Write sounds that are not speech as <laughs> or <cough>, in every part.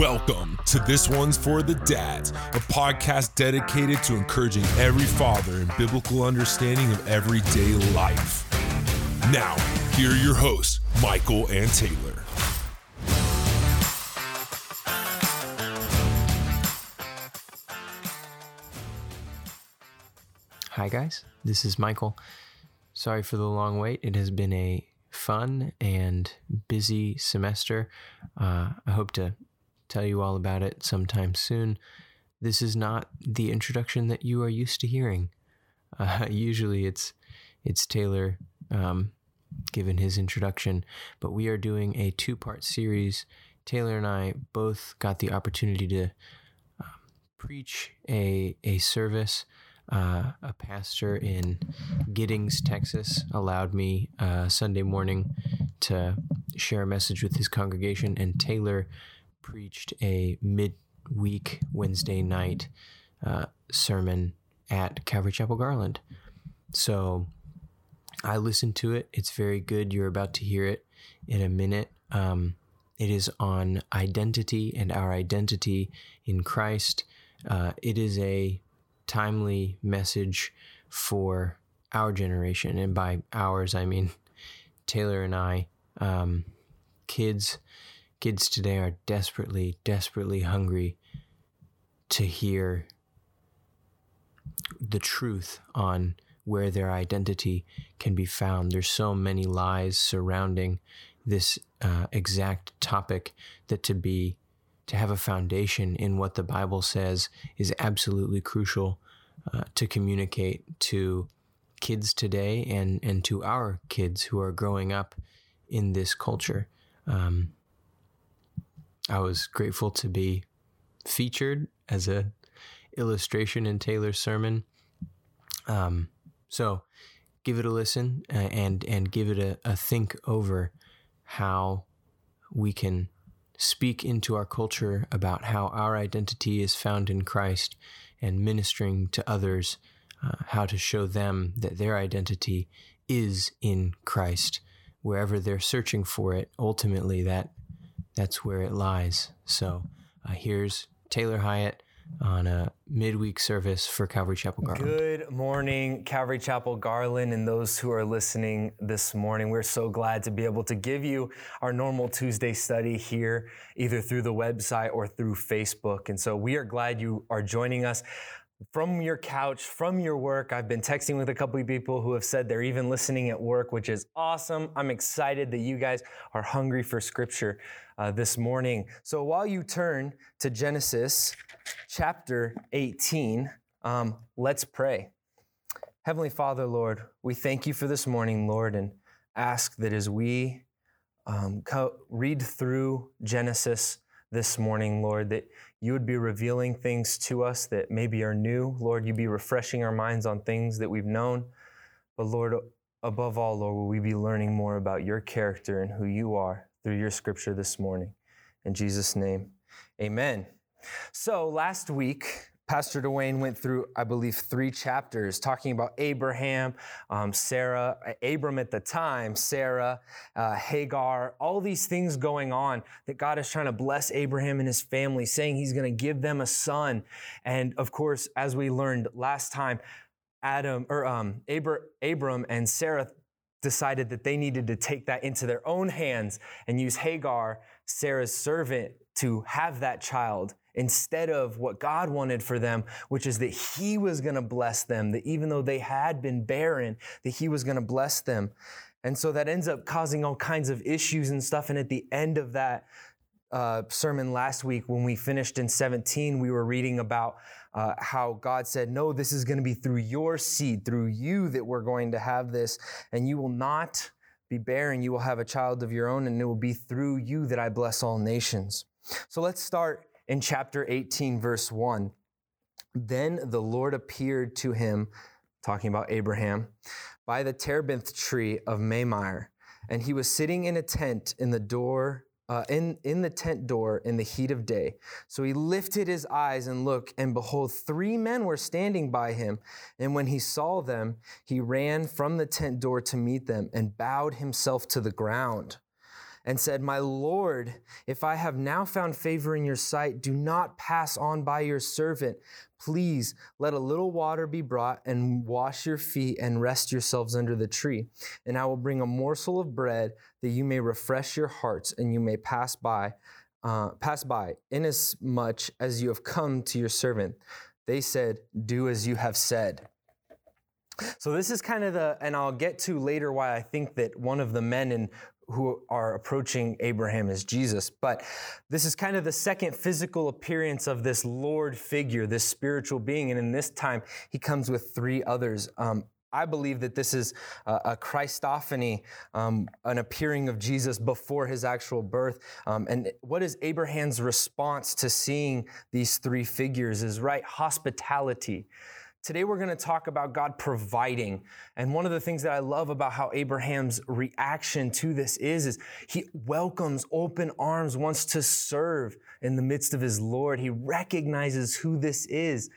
Welcome to This One's for the Dads, a podcast dedicated to encouraging every father in biblical understanding of everyday life. Now, here are your hosts, Michael and Taylor. Hi, guys. This is Michael. Sorry for the long wait. It has been a fun and busy semester. Uh, I hope to tell you all about it sometime soon. This is not the introduction that you are used to hearing. <laughs> Uh, usually, it's it's Taylor um, given his introduction, but we are doing a two part series. Taylor and I both got the opportunity to um, preach a a service uh, a pastor in Giddings, Texas, allowed me uh, Sunday morning to share a message with his congregation, and Taylor preached a midweek Wednesday night uh, sermon at Calvary Chapel Garland. So I listened to it. It's very good. You're about to hear it in a minute. Um, it is on identity and our identity in Christ. Uh, it is a timely message for our generation. And by ours, I mean <laughs> Taylor and I. Um, kids, kids today are desperately, desperately hungry to hear the truth on where their identity can be found. There's so many lies surrounding this uh, exact topic that to be to have a foundation in what the Bible says is absolutely crucial uh, to communicate to kids today and, and to our kids who are growing up in this culture. Um, I was grateful to be featured as a illustration in Taylor's sermon. Um, so give it a listen uh, and and give it a, a think over how we can speak into our culture about how our identity is found in Christ and ministering to others uh, how to show them that their identity is in Christ. Wherever they're searching for it, ultimately that that's where it lies. So uh, here's Taylor Hyatt on a midweek service for Calvary Chapel Garland. Good morning, Calvary Chapel Garland, and those who are listening this morning. We're so glad to be able to give you our normal Tuesday study here, either through the website or through Facebook. And so we are glad you are joining us from your couch, from your work. I've been texting with a couple of people who have said they're even listening at work, which is awesome. I'm excited that you guys are hungry for scripture uh, this morning. So while you turn to Genesis chapter 18, um, let's pray. Heavenly Father, Lord, we thank you for this morning, Lord, and ask that as we um, co- read through Genesis this morning, Lord, that you would be revealing things to us that maybe are new. Lord, you'd be refreshing our minds on things that we've known. But Lord, above all, Lord, will we be learning more about your character and who you are through your scripture this morning. In Jesus' name, amen. So last week, Pastor Dwayne went through, I believe, three chapters talking about Abraham, um, Sarah, Abram at the time, Sarah, uh, Hagar, all these things going on that God is trying to bless Abraham and his family, saying he's going to give them a son. And of course, as we learned last time, Adam or um, Abra, Abram and Sarah decided that they needed to take that into their own hands and use Hagar, Sarah's servant, to have that child instead of what God wanted for them, which is that He was going to bless them, that even though they had been barren, that He was going to bless them. And so that ends up causing all kinds of issues and stuff. And at the end of that uh, sermon last week, when we finished in 17, we were reading about uh, how God said, No, this is going to be through your seed, through you that we're going to have this, and you will not be barren. You will have a child of your own, and it will be through you that I bless all nations. So let's start in chapter 18, verse 1. Then the Lord appeared to him, talking about Abraham, by the terebinth tree of Mamre, and he was sitting in a tent in the door. Uh, in, in the tent door in the heat of day. So he lifted his eyes and looked, and behold, three men were standing by him. And when he saw them, he ran from the tent door to meet them and bowed himself to the ground. And said, My Lord, if I have now found favor in your sight, do not pass on by your servant. Please let a little water be brought and wash your feet and rest yourselves under the tree. And I will bring a morsel of bread that you may refresh your hearts and you may pass by, uh, pass by, inasmuch as you have come to your servant. They said, Do as you have said. So this is kind of the, and I'll get to later why I think that one of the men in who are approaching Abraham as Jesus. But this is kind of the second physical appearance of this Lord figure, this spiritual being. And in this time, he comes with three others. Um, I believe that this is a, Christophany, um, an appearing of Jesus before his actual birth. Um, and what is Abraham's response to seeing these three figures is right hospitality. Today, we're going to talk about God providing. And one of the things that I love about how Abraham's reaction to this is, is he welcomes open arms, wants to serve in the midst of his Lord. He recognizes who this is.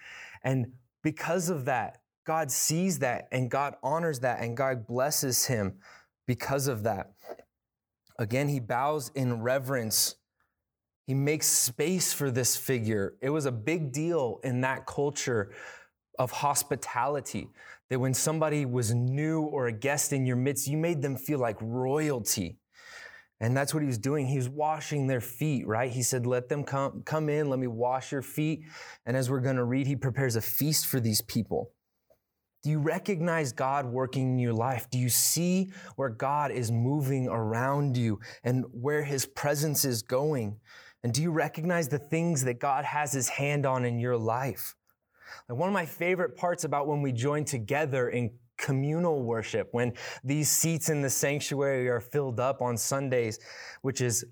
And because of that, God sees that and God honors that and God blesses him because of that. Again, he bows in reverence. He makes space for this figure. It was a big deal in that culture of hospitality. That when somebody was new or a guest in your midst, you made them feel like royalty. And that's what he was doing. He was washing their feet, right? He said, Let them come, come in, let me wash your feet. And as we're going to read, he prepares a feast for these people. Do you recognize God working in your life? Do you see where God is moving around you and where his presence is going? And do you recognize the things that God has his hand on in your life? And one of my favorite parts about when we join together in communal worship, when these seats in the sanctuary are filled up on Sundays, which is,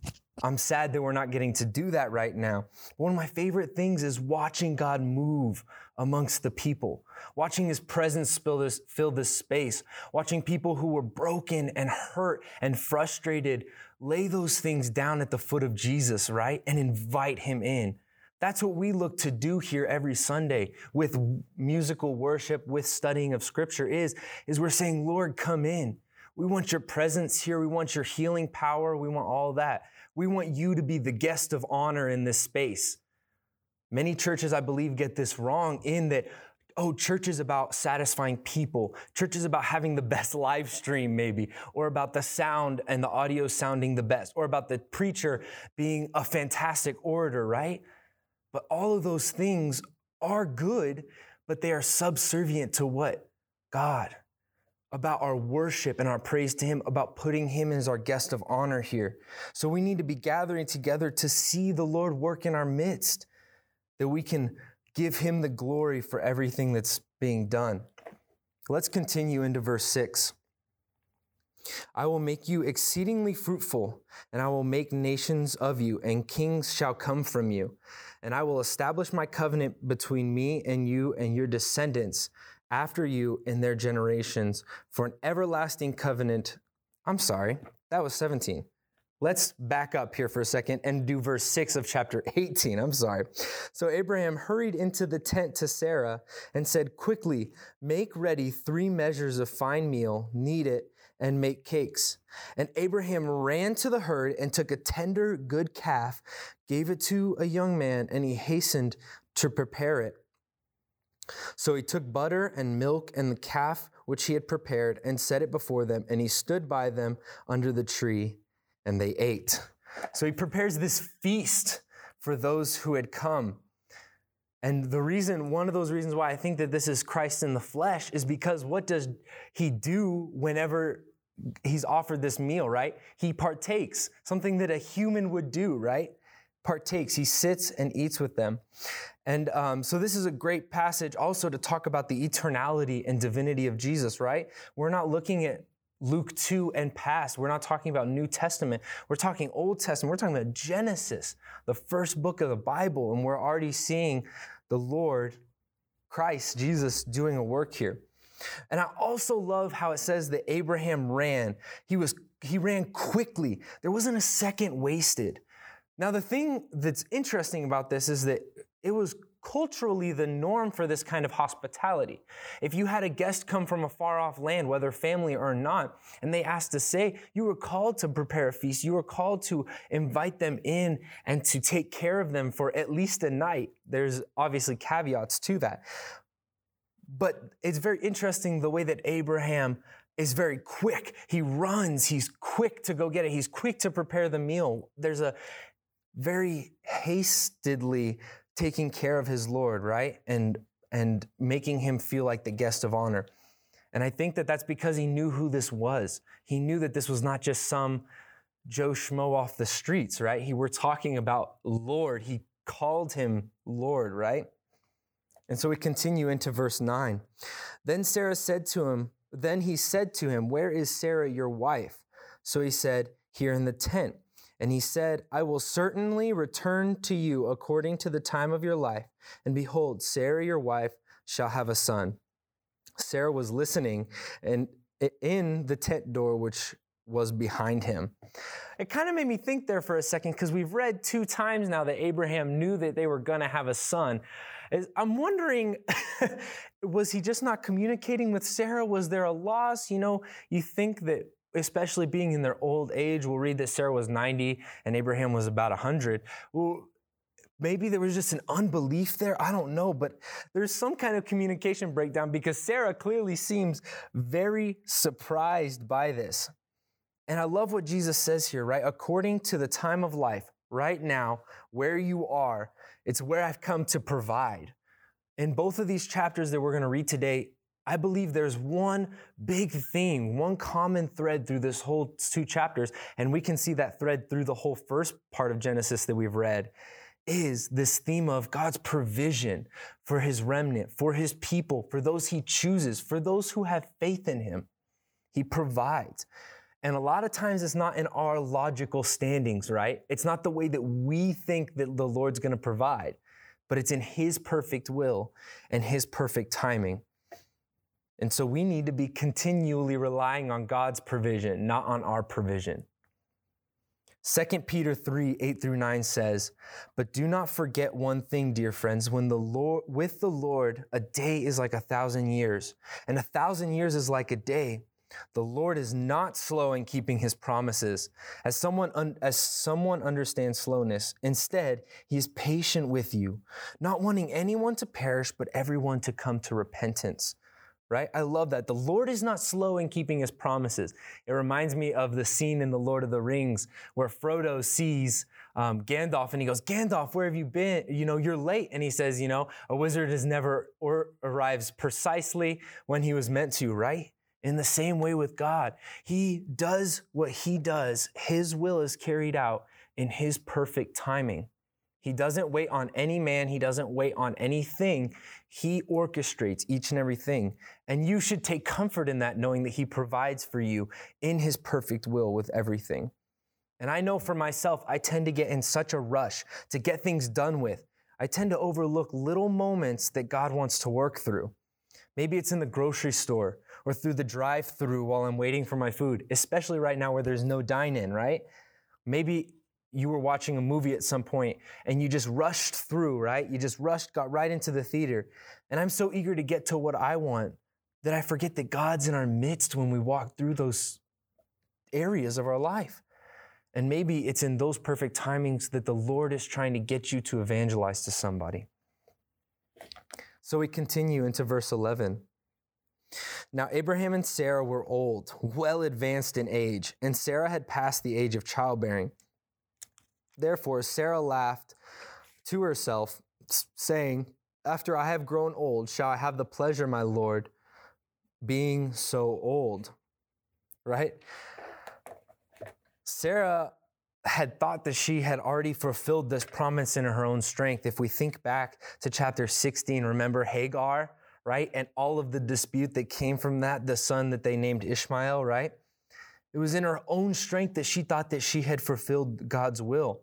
I'm sad that we're not getting to do that right now. One of my favorite things is watching God move amongst the people, watching his presence fill this, fill this space, watching people who were broken and hurt and frustrated lay those things down at the foot of Jesus, right? And invite him in. That's what we look to do here every Sunday with musical worship, with studying of scripture is, is we're saying, Lord, come in. We want your presence here. We want your healing power. We want all that. We want you to be the guest of honor in this space. Many churches, I believe, get this wrong in that, oh, church is about satisfying people. Church is about having the best live stream, maybe, or about the sound and the audio sounding the best, or about the preacher being a fantastic orator, right? But all of those things are good, but they are subservient to what? God. About our worship and our praise to Him, about putting Him as our guest of honor here. So we need to be gathering together to see the Lord work in our midst, that we can give Him the glory for everything that's being done. Let's continue into verse 6. I will make you exceedingly fruitful, and I will make nations of you, and kings shall come from you and I will establish my covenant between me and you and your descendants after you in their generations for an everlasting covenant. I'm sorry, that was 17. Let's back up here for a second and do verse 6 of chapter 18. I'm sorry. So Abraham hurried into the tent to Sarah and said, Quickly, make ready three measures of fine meal, knead it, and make cakes. And Abraham ran to the herd and took a tender, good calf, gave it to a young man, and he hastened to prepare it. So he took butter and milk and the calf which he had prepared and set it before them, and he stood by them under the tree, and they ate. So he prepares this feast for those who had come. And the reason, one of those reasons why I think that this is Christ in the flesh is because what does he do whenever he's offered this meal, right? He partakes, something that a human would do, right? Partakes. He sits and eats with them. And um, so this is a great passage also to talk about the eternality and divinity of Jesus, right? We're not looking at Luke 2 and past. We're not talking about New Testament. We're talking Old Testament. We're talking about Genesis, the first book of the Bible. And we're already seeing the Lord, Christ, Jesus, doing a work here. And I also love how it says that Abraham ran. He was he ran quickly. There wasn't a second wasted. Now the thing that's interesting about this is that it was culturally the norm for this kind of hospitality. If you had a guest come from a far off land, whether family or not, and they asked to stay, you were called to prepare a feast. You were called to invite them in and to take care of them for at least a night. There's obviously caveats to that. But it's very interesting the way that Abraham is very quick. He runs, he's quick to go get it, he's quick to prepare the meal. There's a very hastily taking care of his Lord, right? And and making him feel like the guest of honor. And I think that that's because he knew who this was. He knew that this was not just some Joe Schmo off the streets, right? He we're talking about Lord. He called him Lord, right? And so we continue into verse 9. Then Sarah said to him, then he said to him, Where is Sarah your wife? So he said, Here in the tent. And he said, I will certainly return to you according to the time of your life. And behold, Sarah your wife shall have a son. Sarah was listening and in the tent door, which was behind him. It kind of made me think there for a second because we've read two times now that Abraham knew that they were going to have a son. I'm wondering, <laughs> was he just not communicating with Sarah? Was there a loss? You know, you think that especially being in their old age, we'll read that Sarah was 90 and Abraham was about 100. Well, maybe there was just an unbelief there. I don't know, but there's some kind of communication breakdown because Sarah clearly seems very surprised by this. And I love what Jesus says here, right? According to the time of life, right now, where you are, it's where I've come to provide. In both of these chapters that we're going to read today, I believe there's one big theme, one common thread through this whole two chapters, and we can see that thread through the whole first part of Genesis that we've read, is this theme of God's provision for his remnant, for his people, for those he chooses, for those who have faith in him. He provides. And a lot of times it's not in our logical standings, right? It's not the way that we think that the Lord's going to provide, but it's in His perfect will and His perfect timing. And so we need to be continually relying on God's provision, not on our provision. 2 Peter 3, 8 through 9 says, But do not forget one thing, dear friends, when the Lord with the Lord, a day is like a thousand years, and a thousand years is like a day. The Lord is not slow in keeping his promises, as someone, un- as someone understands slowness. Instead, he is patient with you, not wanting anyone to perish, but everyone to come to repentance. Right? I love that. The Lord is not slow in keeping his promises. It reminds me of the scene in The Lord of the Rings where Frodo sees um, Gandalf and he goes, Gandalf, where have you been? You know, you're late. And he says, you know, a wizard has never or arrives precisely when he was meant to, right? In the same way with God, He does what He does. His will is carried out in His perfect timing. He doesn't wait on any man. He doesn't wait on anything. He orchestrates each and everything. And you should take comfort in that, knowing that He provides for you in His perfect will with everything. And I know for myself, I tend to get in such a rush to get things done with. I tend to overlook little moments that God wants to work through. Maybe it's in the grocery store or through the drive through while I'm waiting for my food, especially right now where there's no dine in, right? Maybe you were watching a movie at some point and you just rushed through, right? You just rushed, got right into the theater. And I'm so eager to get to what I want that I forget that God's in our midst when we walk through those areas of our life. And maybe it's in those perfect timings that the Lord is trying to get you to evangelize to somebody. So we continue into verse 11. Now, Abraham and Sarah were old, well advanced in age, and Sarah had passed the age of childbearing. Therefore, Sarah laughed to herself, saying, After I have grown old, shall I have the pleasure, my Lord, being so old? Right? Sarah had thought that she had already fulfilled this promise in her own strength. If we think back to chapter 16, remember Hagar? Right? And all of the dispute that came from that, the son that they named Ishmael, right? It was in her own strength that she thought that she had fulfilled God's will.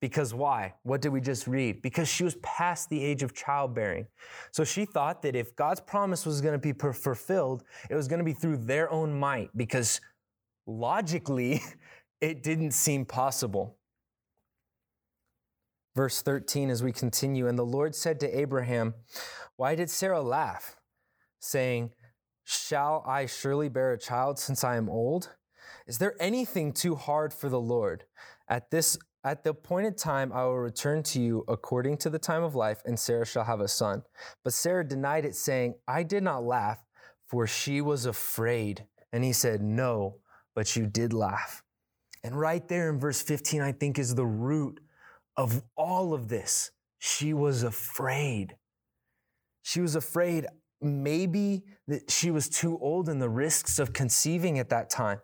Because why? What did we just read? Because she was past the age of childbearing. So she thought that if God's promise was going to be fulfilled, it was going to be through their own might, because logically, <laughs> it didn't seem possible. Verse 13, as we continue, and the Lord said to Abraham, Why did Sarah laugh, saying, Shall I surely bear a child since I am old? Is there anything too hard for the Lord? At this at the appointed time I will return to you according to the time of life, and Sarah shall have a son. But Sarah denied it, saying, I did not laugh, for she was afraid. And he said, No, but you did laugh. And right there in verse 15, I think is the root of all of this. She was afraid. She was afraid maybe that she was too old and the risks of conceiving at that time.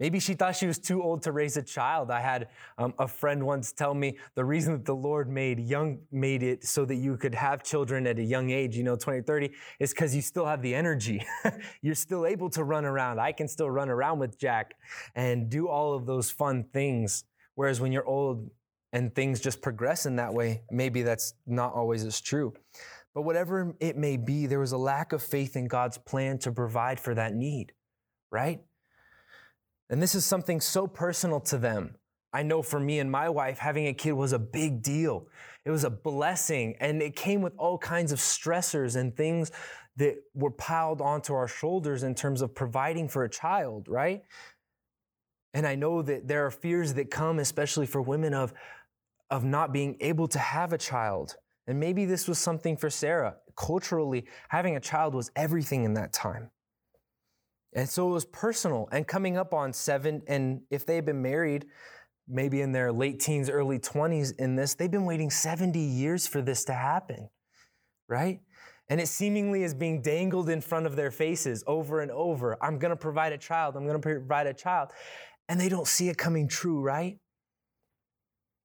Maybe she thought she was too old to raise a child. I had um, a friend once tell me the reason that the Lord made young made it so that you could have children at a young age, you know, 20, 30, is because you still have the energy. <laughs> You're still able to run around. I can still run around with Jack and do all of those fun things. Whereas when you're old and things just progress in that way, maybe that's not always as true. But whatever it may be, there was a lack of faith in God's plan to provide for that need, right? And this is something so personal to them. I know for me and my wife, having a kid was a big deal. It was a blessing, and it came with all kinds of stressors and things that were piled onto our shoulders in terms of providing for a child, right? And I know that there are fears that come, especially for women, of, of not being able to have a child. And maybe this was something for Sarah. Culturally, having a child was everything in that time. And so it was personal and coming up on seven. And if they had been married, maybe in their late teens, early 20s in this, they've been waiting 70 years for this to happen, right? And it seemingly is being dangled in front of their faces over and over. I'm gonna provide a child, I'm gonna provide a child. And they don't see it coming true, right?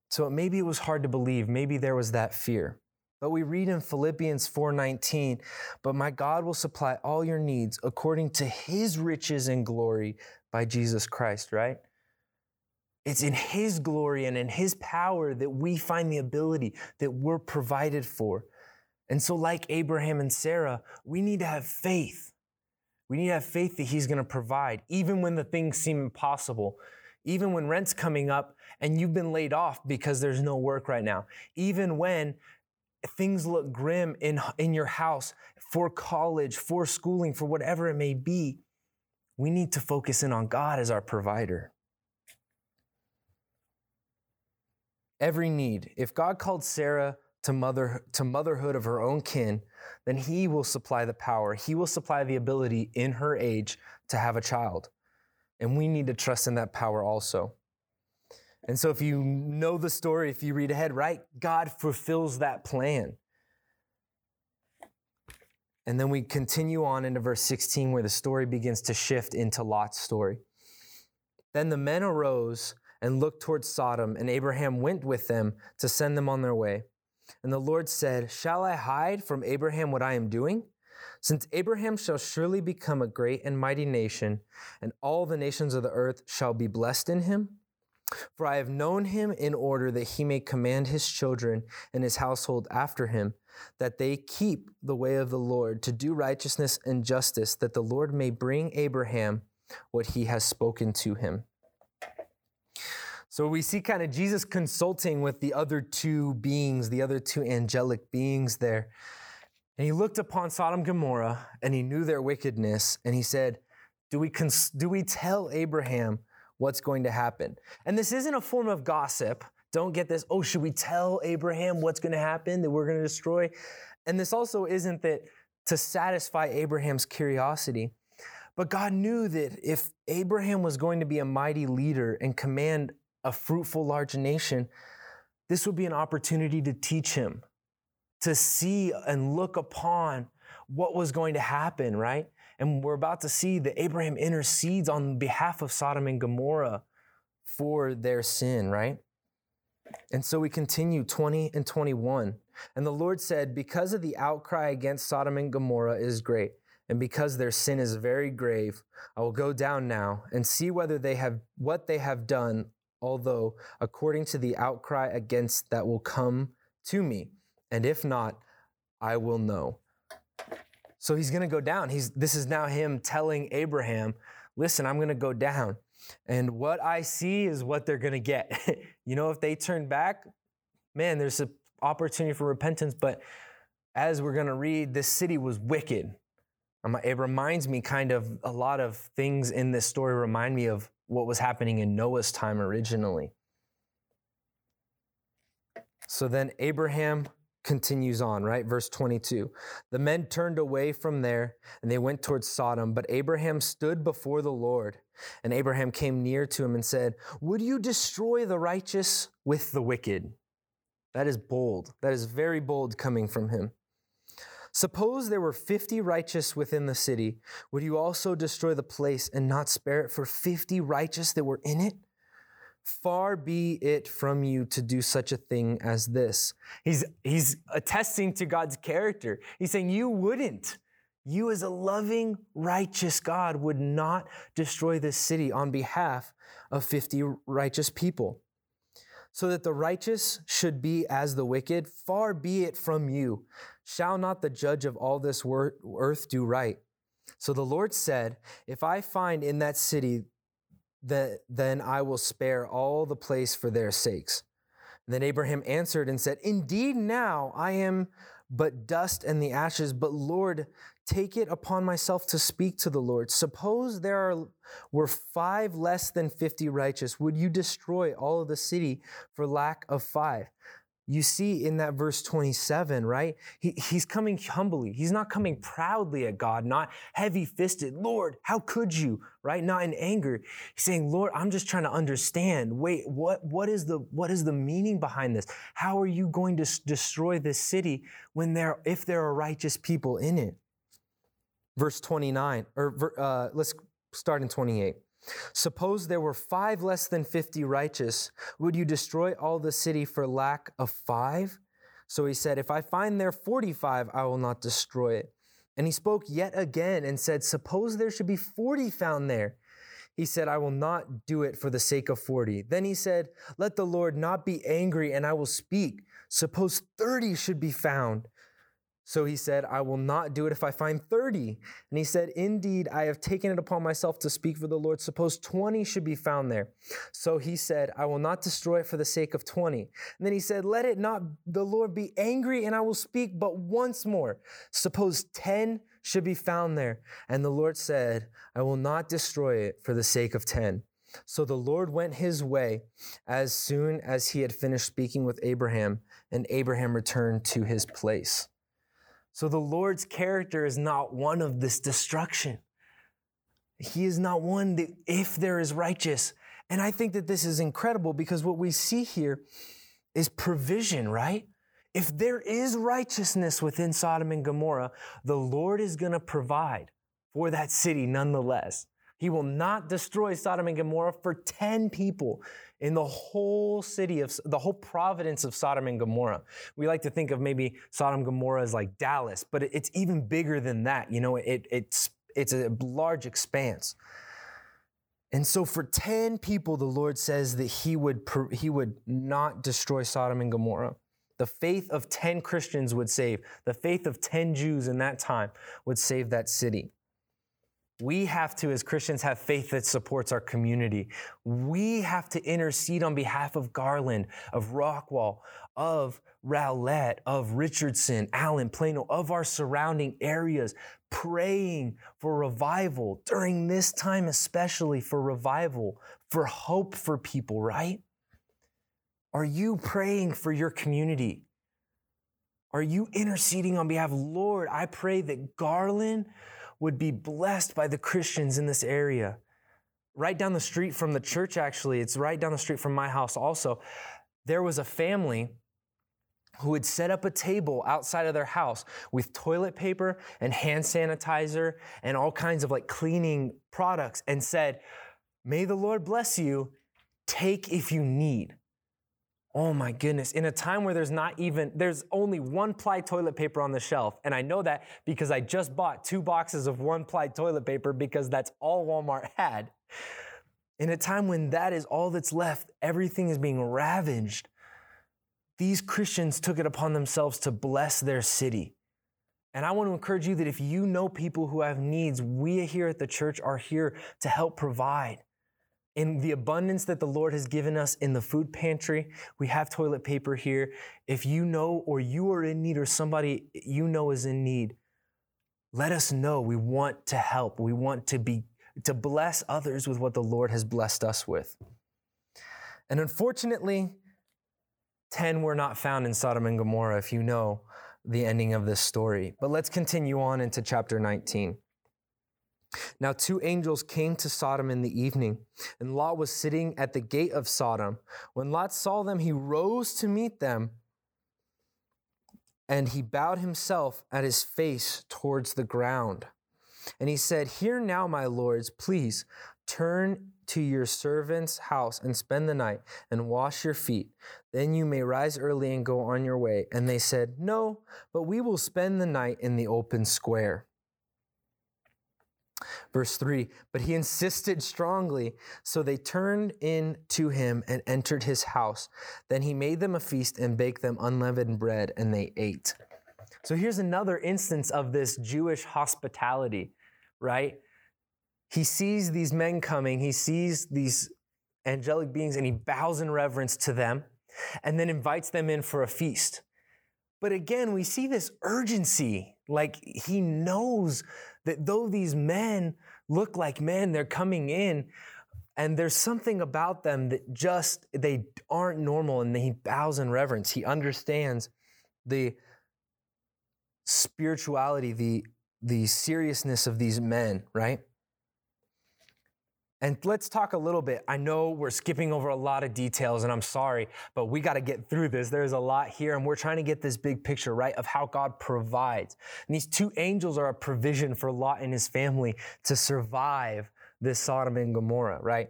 So maybe it was hard to believe. Maybe there was that fear. But we read in Philippians 4:19, "But my God will supply all your needs according to his riches and glory by Jesus Christ," right? It's in his glory and in his power that we find the ability that we're provided for. And so like Abraham and Sarah, we need to have faith. We need to have faith that he's going to provide even when the things seem impossible. Even when rent's coming up and you've been laid off because there's no work right now. Even when things look grim in, in your house for college, for schooling, for whatever it may be, we need to focus in on God as our provider. Every need. If God called Sarah to, mother, to motherhood of her own kin, then He will supply the power. He will supply the ability in her age to have a child. And we need to trust in that power also. And so, if you know the story, if you read ahead, right, God fulfills that plan. And then we continue on into verse 16 where the story begins to shift into Lot's story. Then the men arose and looked towards Sodom, and Abraham went with them to send them on their way. And the Lord said, Shall I hide from Abraham what I am doing? Since Abraham shall surely become a great and mighty nation, and all the nations of the earth shall be blessed in him. For I have known him in order that he may command his children and his household after him, that they keep the way of the Lord to do righteousness and justice, that the Lord may bring Abraham what he has spoken to him. So we see kind of Jesus consulting with the other two beings, the other two angelic beings there. And he looked upon Sodom and Gomorrah and he knew their wickedness. And he said, Do we, cons- do we tell Abraham what's going to happen. And this isn't a form of gossip. Don't get this, oh, should we tell Abraham what's going to happen, that we're going to destroy? And this also isn't that to satisfy Abraham's curiosity. But God knew that if Abraham was going to be a mighty leader and command a fruitful large nation, this would be an opportunity to teach him, to see and look upon what was going to happen, right? And we're about to see that Abraham intercedes on behalf of Sodom and Gomorrah for their sin, right? And so we continue 20 and 21. And the Lord said, Because of the outcry against Sodom and Gomorrah is great, and because their sin is very grave, I will go down now and see whether they have what they have done, although according to the outcry against that will come to me. And if not, I will know. So he's going to go down. He's, this is now him telling Abraham, listen, I'm going to go down. And what I see is what they're going to get. <laughs> you know, if they turn back, man, there's an opportunity for repentance. But as we're going to read, this city was wicked. Um, it reminds me kind of a lot of things in this story remind me of what was happening in Noah's time originally. So then Abraham continues on, right? Verse 22. The men turned away from there and they went towards Sodom, but Abraham stood before the Lord. And Abraham came near to him and said, Would you destroy the righteous with the wicked? That is bold. That is very bold coming from him. Suppose there were 50 righteous within the city. Would you also destroy the place and not spare it for 50 righteous that were in it? Far be it from you to do such a thing as this. He's, he's attesting to God's character. He's saying, You wouldn't. You, as a loving, righteous God, would not destroy this city on behalf of 50 righteous people. So that the righteous should be as the wicked, far be it from you. Shall not the judge of all this earth do right? So the Lord said, If I find in that city that then I will spare all the place for their sakes. Then Abraham answered and said, Indeed, now I am but dust and the ashes, but Lord, take it upon myself to speak to the Lord. Suppose there are, were five less than 50 righteous. Would you destroy all of the city for lack of five? You see in that verse 27, right? He, he's coming humbly. He's not coming proudly at God, not heavy fisted. Lord, how could you, right? Not in anger. He's saying, Lord, I'm just trying to understand. Wait, what, what, is, the, what is the meaning behind this? How are you going to destroy this city when there, if there are righteous people in it? Verse 29, or uh, let's start in 28. Suppose there were five less than 50 righteous. Would you destroy all the city for lack of five? So he said, If I find there 45, I will not destroy it. And he spoke yet again and said, Suppose there should be 40 found there. He said, I will not do it for the sake of 40. Then he said, Let the Lord not be angry, and I will speak. Suppose 30 should be found. So he said, I will not do it if I find 30. And he said, Indeed, I have taken it upon myself to speak for the Lord. Suppose 20 should be found there. So he said, I will not destroy it for the sake of 20. And then he said, Let it not the Lord be angry, and I will speak but once more. Suppose 10 should be found there. And the Lord said, I will not destroy it for the sake of 10. So the Lord went his way as soon as he had finished speaking with Abraham, and Abraham returned to his place. So the Lord's character is not one of this destruction. He is not one that if there is righteous. And I think that this is incredible because what we see here is provision, right? If there is righteousness within Sodom and Gomorrah, the Lord is going to provide for that city nonetheless. He will not destroy Sodom and Gomorrah for 10 people in the whole city of the whole providence of Sodom and Gomorrah. We like to think of maybe Sodom and Gomorrah as like Dallas, but it's even bigger than that. You know, it, it's, it's a large expanse. And so for 10 people, the Lord says that he would, he would not destroy Sodom and Gomorrah. The faith of 10 Christians would save. The faith of 10 Jews in that time would save that city. We have to, as Christians, have faith that supports our community. We have to intercede on behalf of Garland, of Rockwall, of Rowlett, of Richardson, Allen, Plano, of our surrounding areas, praying for revival during this time, especially for revival, for hope for people, right? Are you praying for your community? Are you interceding on behalf Lord? I pray that Garland would be blessed by the Christians in this area. Right down the street from the church, actually, it's right down the street from my house also. There was a family who would set up a table outside of their house with toilet paper and hand sanitizer and all kinds of like cleaning products and said, May the Lord bless you. Take if you need. Oh my goodness. In a time where there's not even, there's only one ply toilet paper on the shelf. And I know that because I just bought two boxes of one ply toilet paper because that's all Walmart had. In a time when that is all that's left, everything is being ravaged. These Christians took it upon themselves to bless their city. And I want to encourage you that if you know people who have needs, we here at the church are here to help provide. In the abundance that the Lord has given us in the food pantry. We have toilet paper here. If you know or you are in need or somebody you know is in need, let us know. We want to help. We want to be to bless others with what the Lord has blessed us with. And unfortunately, 10 were not found in Sodom and Gomorrah, if you know the ending of this story. But let's continue on into chapter 19. Now, two angels came to Sodom in the evening, and Lot was sitting at the gate of Sodom. When Lot saw them, he rose to meet them, and he bowed himself at his face towards the ground. And he said, Hear now, my lords, please turn to your servant's house and spend the night and wash your feet. Then you may rise early and go on your way. And they said, No, but we will spend the night in the open square. Verse 3 But he insisted strongly, so they turned in to him and entered his house. Then he made them a feast and baked them unleavened bread, and they ate. So here's another instance of this Jewish hospitality, right? He sees these men coming, he sees these angelic beings, and he bows in reverence to them and then invites them in for a feast. But again, we see this urgency. Like he knows that though these men look like men, they're coming in, and there's something about them that just they aren't normal, and he bows in reverence. He understands the spirituality, the the seriousness of these men, right? And let's talk a little bit. I know we're skipping over a lot of details, and I'm sorry, but we got to get through this. There's a lot here, and we're trying to get this big picture, right, of how God provides. And these two angels are a provision for Lot and his family to survive this Sodom and Gomorrah, right?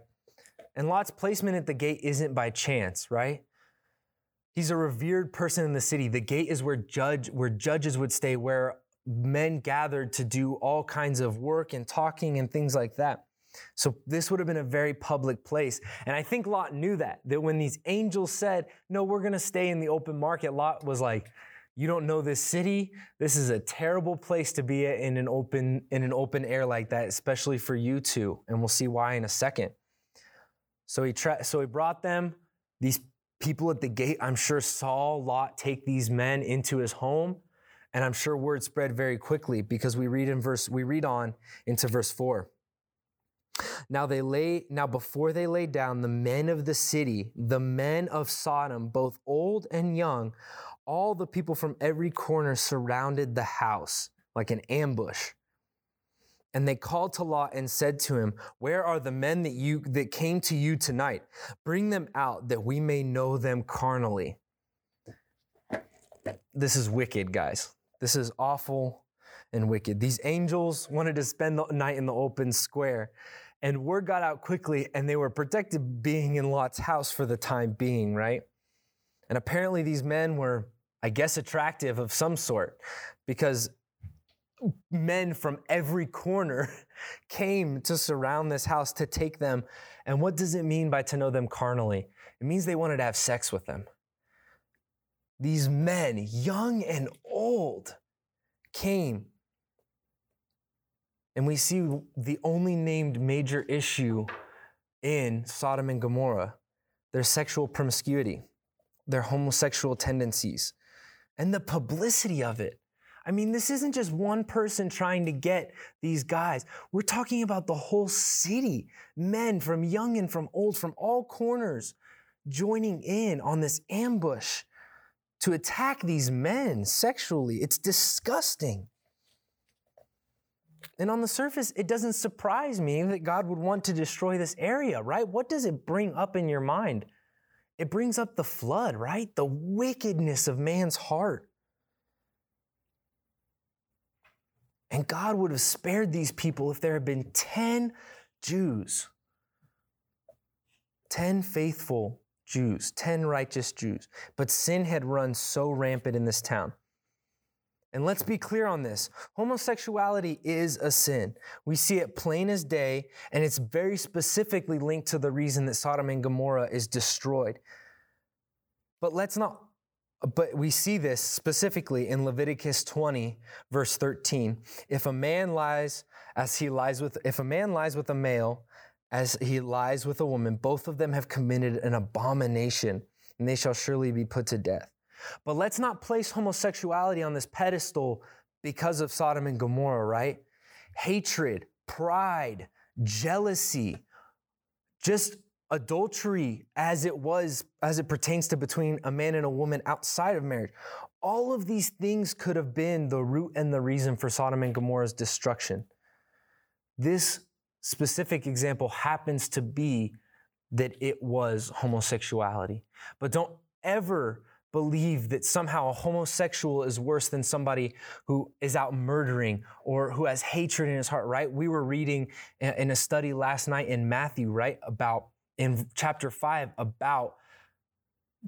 And Lot's placement at the gate isn't by chance, right? He's a revered person in the city. The gate is where judge where judges would stay, where men gathered to do all kinds of work and talking and things like that. So this would have been a very public place. And I think Lot knew that, that when these angels said, no, we're going to stay in the open market, Lot was like, you don't know this city. This is a terrible place to be in an open, in an open air like that, especially for you two. And we'll see why in a second. So he, tra- so he brought them, these people at the gate, I'm sure saw Lot take these men into his home. And I'm sure word spread very quickly because we read in verse, we read on into verse four. Now they lay now before they lay down the men of the city, the men of Sodom, both old and young, all the people from every corner surrounded the house like an ambush. And they called to Lot and said to him, Where are the men that you that came to you tonight? Bring them out that we may know them carnally. This is wicked, guys. This is awful and wicked. These angels wanted to spend the night in the open square. And word got out quickly, and they were protected being in Lot's house for the time being, right? And apparently, these men were, I guess, attractive of some sort because men from every corner <laughs> came to surround this house to take them. And what does it mean by to know them carnally? It means they wanted to have sex with them. These men, young and old, came and we see the only named major issue in Sodom and Gomorrah their sexual promiscuity, their homosexual tendencies, and the publicity of it. I mean, this isn't just one person trying to get these guys. We're talking about the whole city, men from young and from old, from all corners, joining in on this ambush to attack these men sexually. It's disgusting. And on the surface, it doesn't surprise me that God would want to destroy this area, right? What does it bring up in your mind? It brings up the flood, right? The wickedness of man's heart. And God would have spared these people if there had been 10 Jews, 10 faithful Jews, 10 righteous Jews. But sin had run so rampant in this town. And let's be clear on this homosexuality is a sin. We see it plain as day, and it's very specifically linked to the reason that Sodom and Gomorrah is destroyed. But let's not, but we see this specifically in Leviticus 20, verse 13. If a man lies as he lies with, if a man lies with a male as he lies with a woman. Both of them have committed an abomination, and they shall surely be put to death. But let's not place homosexuality on this pedestal because of Sodom and Gomorrah, right? Hatred, pride, jealousy, just adultery as it was, as it pertains to between a man and a woman outside of marriage. All of these things could have been the root and the reason for Sodom and Gomorrah's destruction. This specific example happens to be that it was homosexuality. But don't ever believe that somehow a homosexual is worse than somebody who is out murdering or who has hatred in his heart, right? We were reading in a study last night in Matthew, right, about in chapter 5 about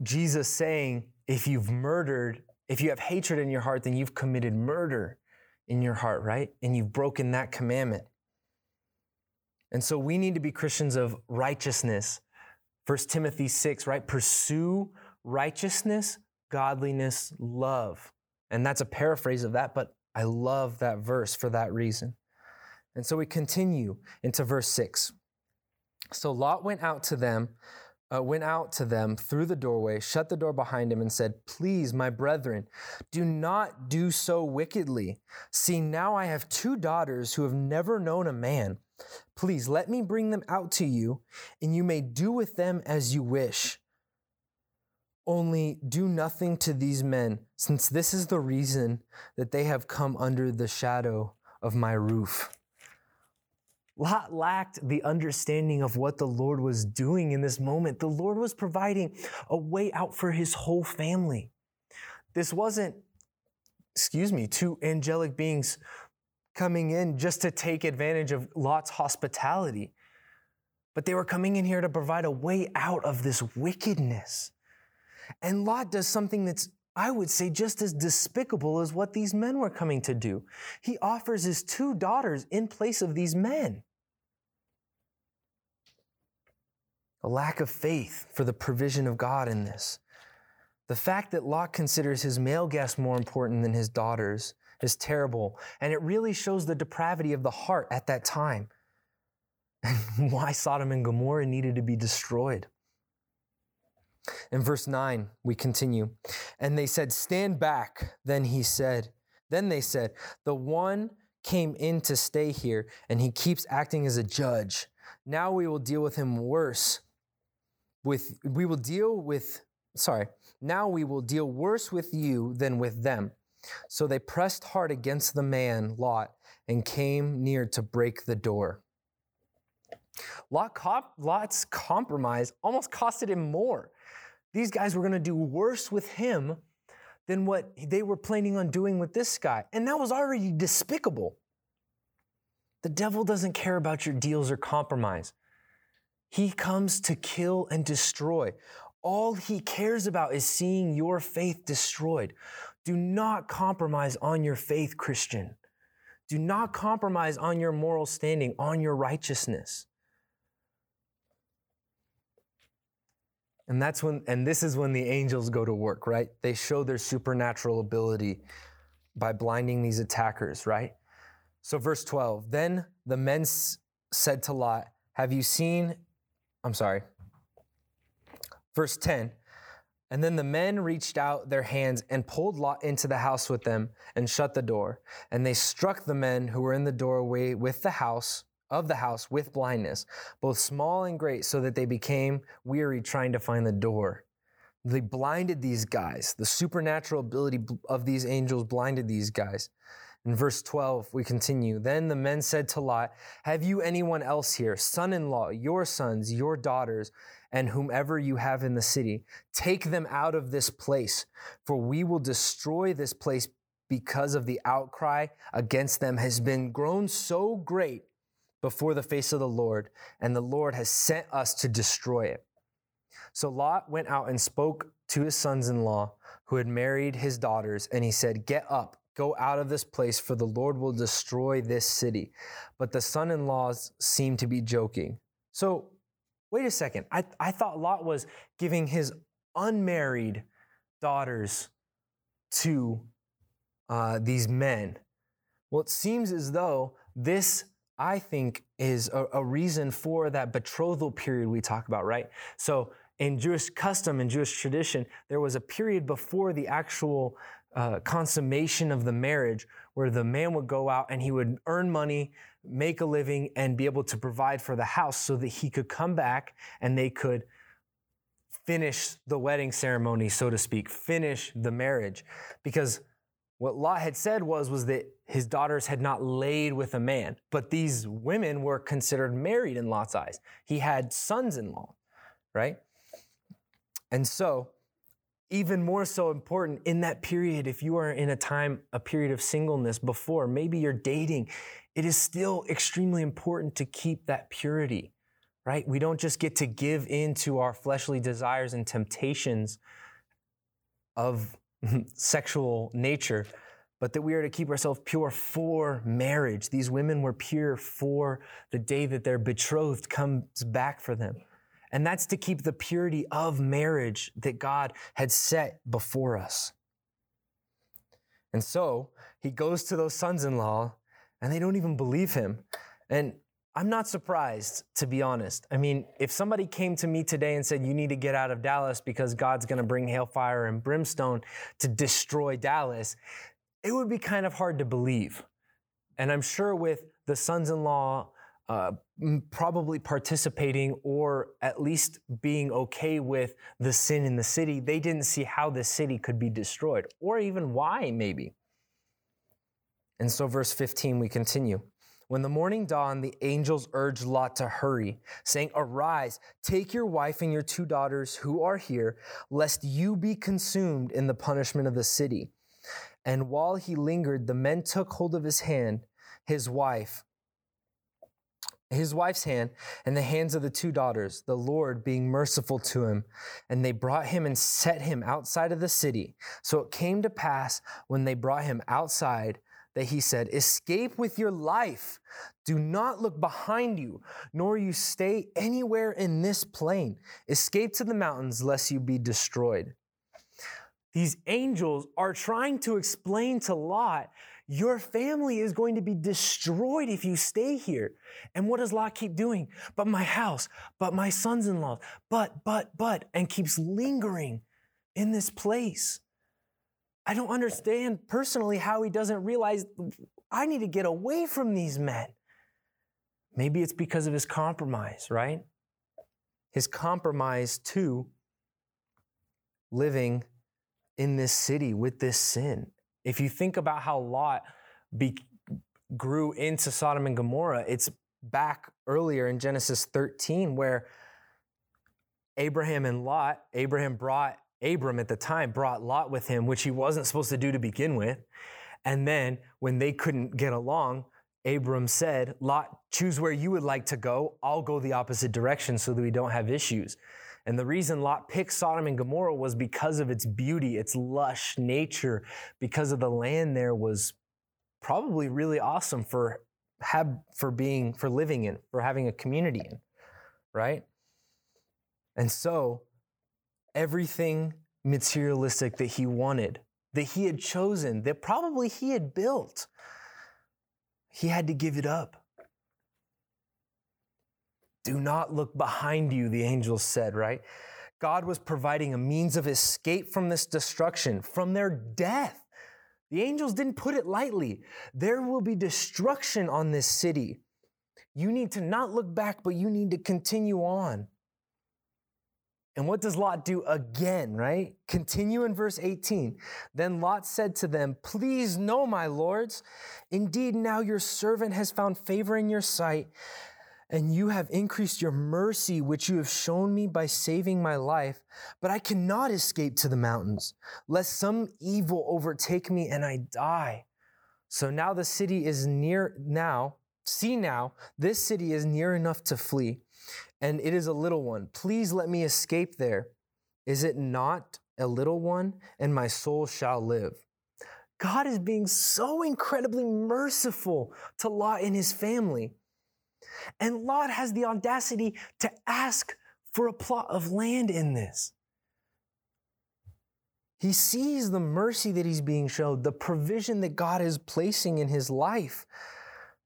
Jesus saying, if you've murdered, if you have hatred in your heart, then you've committed murder in your heart, right? And you've broken that commandment. And so we need to be Christians of righteousness. First Timothy 6, right? Pursue righteousness, godliness, love. And that's a paraphrase of that, but I love that verse for that reason. And so we continue into verse 6. So Lot went out to them, uh, went out to them through the doorway, shut the door behind him, and said, Please, my brethren, do not do so wickedly. See, now I have two daughters who have never known a man. Please let me bring them out to you, and you may do with them as you wish. Only do nothing to these men, since this is the reason that they have come under the shadow of my roof. Lot lacked the understanding of what the Lord was doing in this moment. The Lord was providing a way out for his whole family. This wasn't, excuse me, two angelic beings coming in just to take advantage of Lot's hospitality. But they were coming in here to provide a way out of this wickedness. And Lot does something that's, I would say, just as despicable as what these men were coming to do. He offers his two daughters in place of these men. A lack of faith for the provision of God in this. The fact that Lot considers his male guests more important than his daughters is terrible. And it really shows the depravity of the heart at that time <laughs> and why Sodom and Gomorrah needed to be destroyed. In verse 9, we continue. And they said, Stand back. Then he said, Then they said, The one came in to stay here, and he keeps acting as a judge. Now we will deal with him worse. With we will deal with sorry, now we will deal worse with you than with them. So they pressed hard against the man, Lot, and came near to break the door. Lot Lot's compromise almost costed him more. These guys were going to do worse with him than what they were planning on doing with this guy. And that was already despicable. The devil doesn't care about your deals or compromise. He comes to kill and destroy. All he cares about is seeing your faith destroyed. Do not compromise on your faith, Christian. Do not compromise on your moral standing, on your righteousness. And that's when, and this is when the angels go to work, right? They show their supernatural ability by blinding these attackers, right? So, verse 12, then the men said to Lot, Have you seen? I'm sorry. Verse 10, and then the men reached out their hands and pulled Lot into the house with them and shut the door. And they struck the men who were in the doorway with the house of the house with blindness, both small and great, so that they became weary trying to find the door. They blinded these guys. The supernatural ability of these angels blinded these guys. In verse 12, we continue. Then the men said to Lot, Have you anyone else here, son in law, your sons, your daughters, and whomever you have in the city. Take them out of this place, for we will destroy this place because of the outcry against them has been grown so great before the face of the Lord, and the Lord has sent us to destroy it. So Lot went out and spoke to his sons in law who had married his daughters, and he said, Get up, go out of this place, for the Lord will destroy this city. But the son in laws seemed to be joking. So wait a second, I, I thought Lot was giving his unmarried daughters to uh, these men. Well, it seems as though this I think, is a, a reason for that betrothal period we talk about, right? So, in Jewish custom and Jewish tradition, there was a period before the actual uh, consummation of the marriage where the man would go out and he would earn money, make a living, and be able to provide for the house so that he could come back and they could finish the wedding ceremony, so to speak, finish the marriage. Because what Lot had said was, was that his daughters had not laid with a man, but these women were considered married in Lot's eyes. He had sons in law, right? And so, even more so important in that period, if you are in a time, a period of singleness before, maybe you're dating, it is still extremely important to keep that purity right? We don't just get to give in to our fleshly desires and temptations of <laughs> sexual nature, but that we are to keep ourselves pure for marriage. These women were pure for the day that their betrothed comes back for them. And that's to keep the purity of marriage that God had set before us. And so he goes to those sons in law, and they don't even believe him. And I'm not surprised, to be honest. I mean, if somebody came to me today and said, You need to get out of Dallas because God's going to bring hailfire and brimstone to destroy Dallas, it would be kind of hard to believe. And I'm sure with the sons in law uh, probably participating or at least being okay with the sin in the city, they didn't see how the city could be destroyed or even why, maybe. And so, verse 15, we continue. When the morning dawned, the angels urged Lot to hurry, saying, Arise, take your wife and your two daughters who are here, lest you be consumed in the punishment of the city. And while he lingered, the men took hold of his hand, his wife, his wife's hand, and the hands of the two daughters, the Lord being merciful to him. And they brought him and set him outside of the city. So it came to pass when they brought him outside that he said, Escape with your life. Do not look behind you, nor you stay anywhere in this plain. Escape to the mountains, lest you be destroyed. These angels are trying to explain to Lot, your family is going to be destroyed if you stay here. And what does Lot keep doing? But my house, but my sons in law, but, but, but, and keeps lingering in this place. I don't understand personally how he doesn't realize I need to get away from these men. Maybe it's because of his compromise, right? His compromise to living in this city with this sin. If you think about how Lot be, grew into Sodom and Gomorrah, it's back earlier in Genesis 13 where Abraham and Lot, Abraham brought Abram at the time brought Lot with him, which he wasn't supposed to do to begin with. And then when they couldn't get along, Abram said, Lot, choose where you would like to go. I'll go the opposite direction so that we don't have issues. And the reason Lot picked Sodom and Gomorrah was because of its beauty, its lush nature, because of the land there was probably really awesome for have for being for living in, for having a community in, right? And so everything materialistic that he wanted, that he had chosen, that probably he had built. He had to give it up. Do not look behind you, the angels said, right? God was providing a means of escape from this destruction, from their death. The angels didn't put it lightly. There will be destruction on this city. You need to not look back, but you need to continue on. And what does Lot do again, right? Continue in verse 18. Then Lot said to them, Please know, my lords, indeed now your servant has found favor in your sight, and you have increased your mercy, which you have shown me by saving my life. But I cannot escape to the mountains, lest some evil overtake me and I die. So now the city is near, now, see now, this city is near enough to flee and it is a little one. Please let me escape there. Is it not a little one? And my soul shall live. God is being so incredibly merciful to Lot and his family. And Lot has the audacity to ask for a plot of land in this. He sees the mercy that he's being showed, the provision that God is placing in his life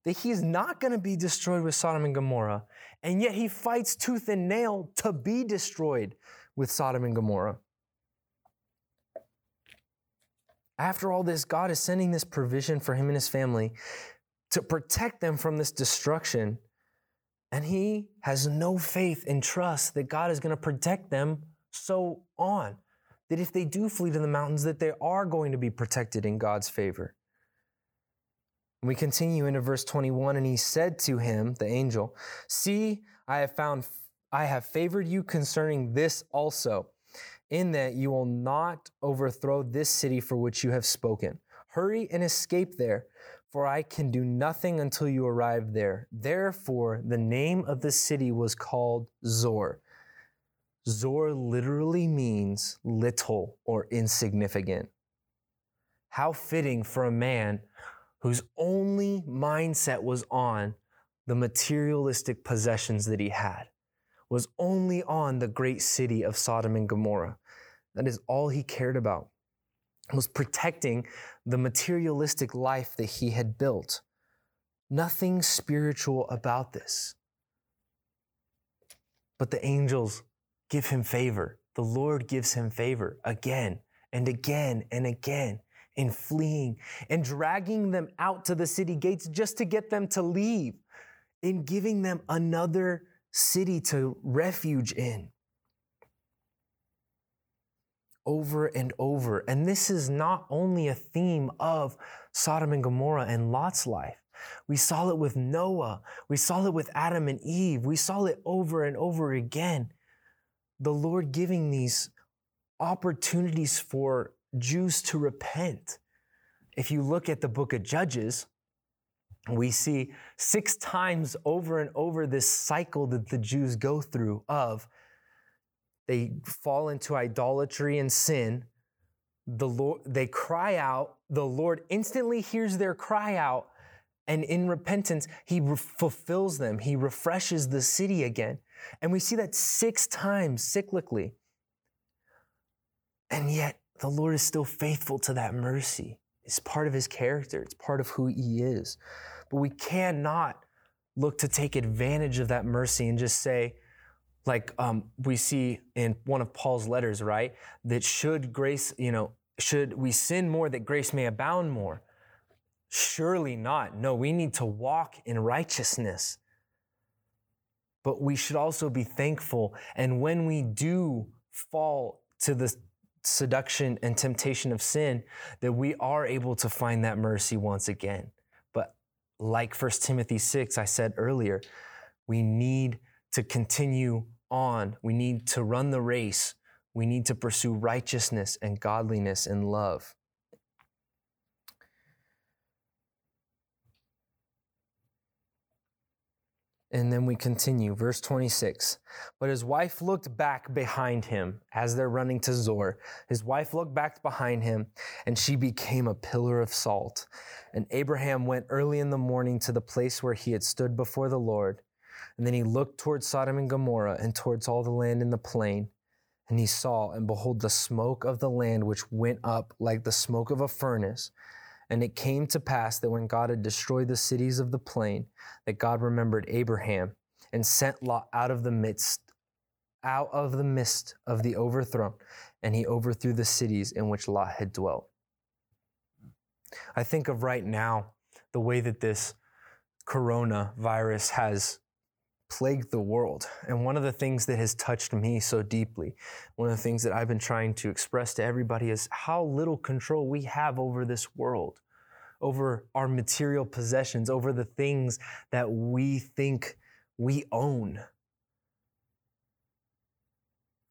that he's not going to be destroyed with Sodom and Gomorrah, and yet he fights tooth and nail to be destroyed with Sodom and Gomorrah. After all this, God is sending this provision for him and his family to protect them from this destruction. And he has no faith and trust that God is going to protect them so on. That if they do flee to the mountains, that they are going to be protected in God's favor. We continue into verse 21, and he said to him, the angel, See, I have found I have favored you concerning this also in that you will not overthrow this city for which you have spoken. Hurry and escape there, for I can do nothing until you arrive there. Therefore, the name of the city was called Zoar. Zoar literally means little or insignificant. How fitting for a man whose only mindset was on the materialistic possessions that he had was only on the great city of Sodom and Gomorrah. That is all he cared about, was protecting the materialistic life that he had built. Nothing spiritual about this. But the angels give him favor. The Lord gives him favor again and again and again in fleeing and dragging them out to the city gates just to get them to leave, in giving them another city to refuge in. Over and over. And this is not only a theme of Sodom and Gomorrah and Lot's life. We saw it with Noah. We saw it with Adam and Eve. We saw it over and over again. The Lord giving these opportunities for Jews to repent. If you look at the book of Judges, we see six times over and over this cycle that the Jews go through of they fall into idolatry and sin. The Lord, they cry out. The Lord instantly hears their cry out, and in repentance, He re- fulfills them. He refreshes the city again, and we see that six times cyclically. And yet, the Lord is still faithful to that mercy. It's part of His character. It's part of who He is. But we cannot look to take advantage of that mercy and just say, like um, we see in one of Paul's letters, right? That should grace, you know, should we sin more that grace may abound more? Surely not. No, we need to walk in righteousness. But we should also be thankful. And when we do fall to the seduction and temptation of sin, that we are able to find that mercy once again But like 1 Timothy 6, I said earlier, we need to continue on. We need to run the race. We need to pursue righteousness and godliness and love. And then we continue, verse 26. But his wife looked back behind him as they're running to Zoar. His wife looked back behind him, and she became a pillar of salt. And Abraham went early in the morning to the place where he had stood before the Lord. And then he looked towards Sodom and Gomorrah and towards all the land in the plain. And he saw, and behold, the smoke of the land which went up like the smoke of a furnace and it came to pass that when God had destroyed the cities of the plain, that God remembered Abraham and sent Lot out of the midst, out of the midst of the overthrown, and he overthrew the cities in which Lot had dwelt. I think of right now the way that this coronavirus has plagued the world. And one of the things that has touched me so deeply, one of the things that I've been trying to express to everybody is how little control we have over this world, over our material possessions, over the things that we think we own.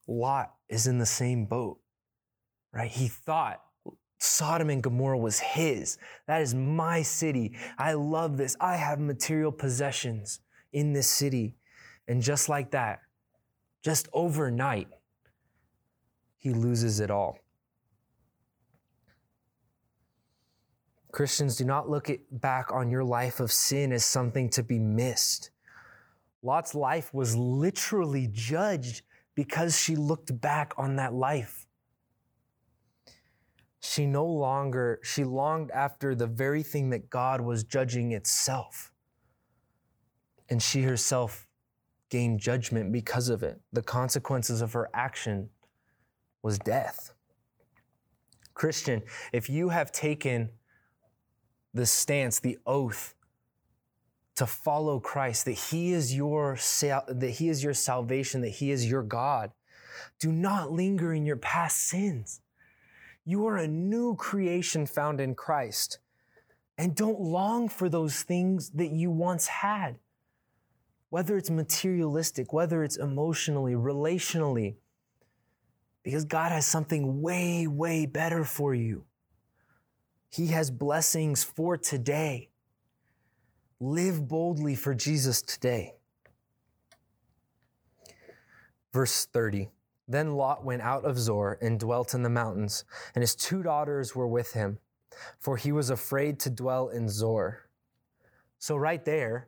Lot is in the same boat, right? He thought Sodom and Gomorrah was his. That is my city. I love this. I have material possessions in this city. And just like that, just overnight, he loses it all. Christians, do not look back on your life of sin as something to be missed. Lot's life was literally judged because she looked back on that life. She no longer, she longed after the very thing that God was judging itself And she herself gained judgment because of it. The consequences of her action was death. Christian, if you have taken the stance, the oath to follow Christ, that he is your that he is your salvation, that he is your God, do not linger in your past sins. You are a new creation found in Christ. And don't long for those things that you once had. Whether it's materialistic, whether it's emotionally, relationally, because God has something way, way better for you. He has blessings for today. Live boldly for Jesus today. Verse 30 Then Lot went out of Zoar and dwelt in the mountains, and his two daughters were with him, for he was afraid to dwell in Zoar. So, right there,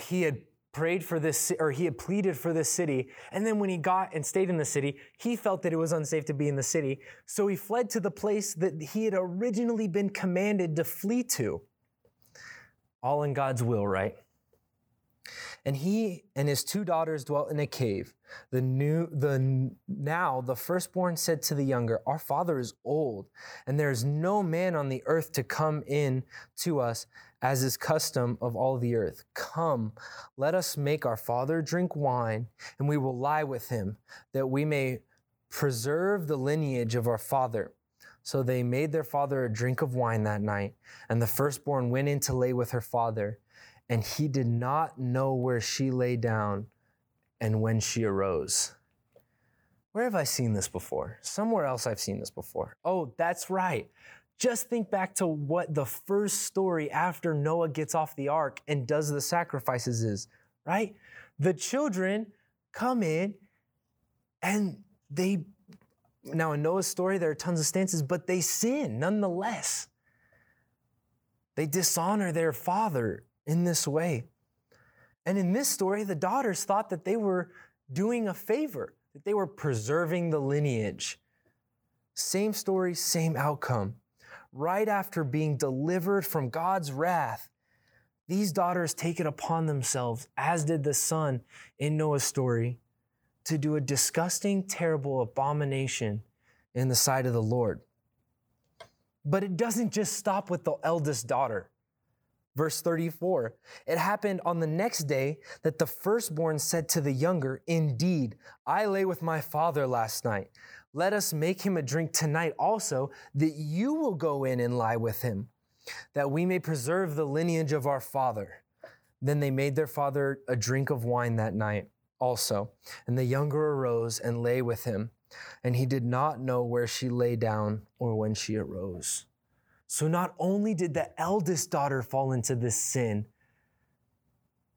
he had prayed for this, or he had pleaded for this city. And then when he got and stayed in the city, he felt that it was unsafe to be in the city. So he fled to the place that he had originally been commanded to flee to. All in God's will, right? And he and his two daughters dwelt in a cave. The new the now the firstborn said to the younger, Our father is old, and there is no man on the earth to come in to us, as is custom of all the earth. Come, let us make our father drink wine, and we will lie with him, that we may preserve the lineage of our father. So they made their father a drink of wine that night, and the firstborn went in to lay with her father and he did not know where she lay down and when she arose. Where have I seen this before? Somewhere else I've seen this before. Oh, that's right. Just think back to what the first story after Noah gets off the ark and does the sacrifices is, right? The children come in and they, now in Noah's story, there are tons of stances, but they sin nonetheless. They dishonor their father in this way. And in this story, the daughters thought that they were doing a favor, that they were preserving the lineage. Same story, same outcome. Right after being delivered from God's wrath, these daughters take it upon themselves, as did the son in Noah's story, to do a disgusting, terrible abomination in the sight of the Lord. But it doesn't just stop with the eldest daughter. Verse 34 It happened on the next day that the firstborn said to the younger, Indeed, I lay with my father last night. Let us make him a drink tonight also, that you will go in and lie with him, that we may preserve the lineage of our father. Then they made their father a drink of wine that night also. And the younger arose and lay with him, and he did not know where she lay down or when she arose. So not only did the eldest daughter fall into this sin,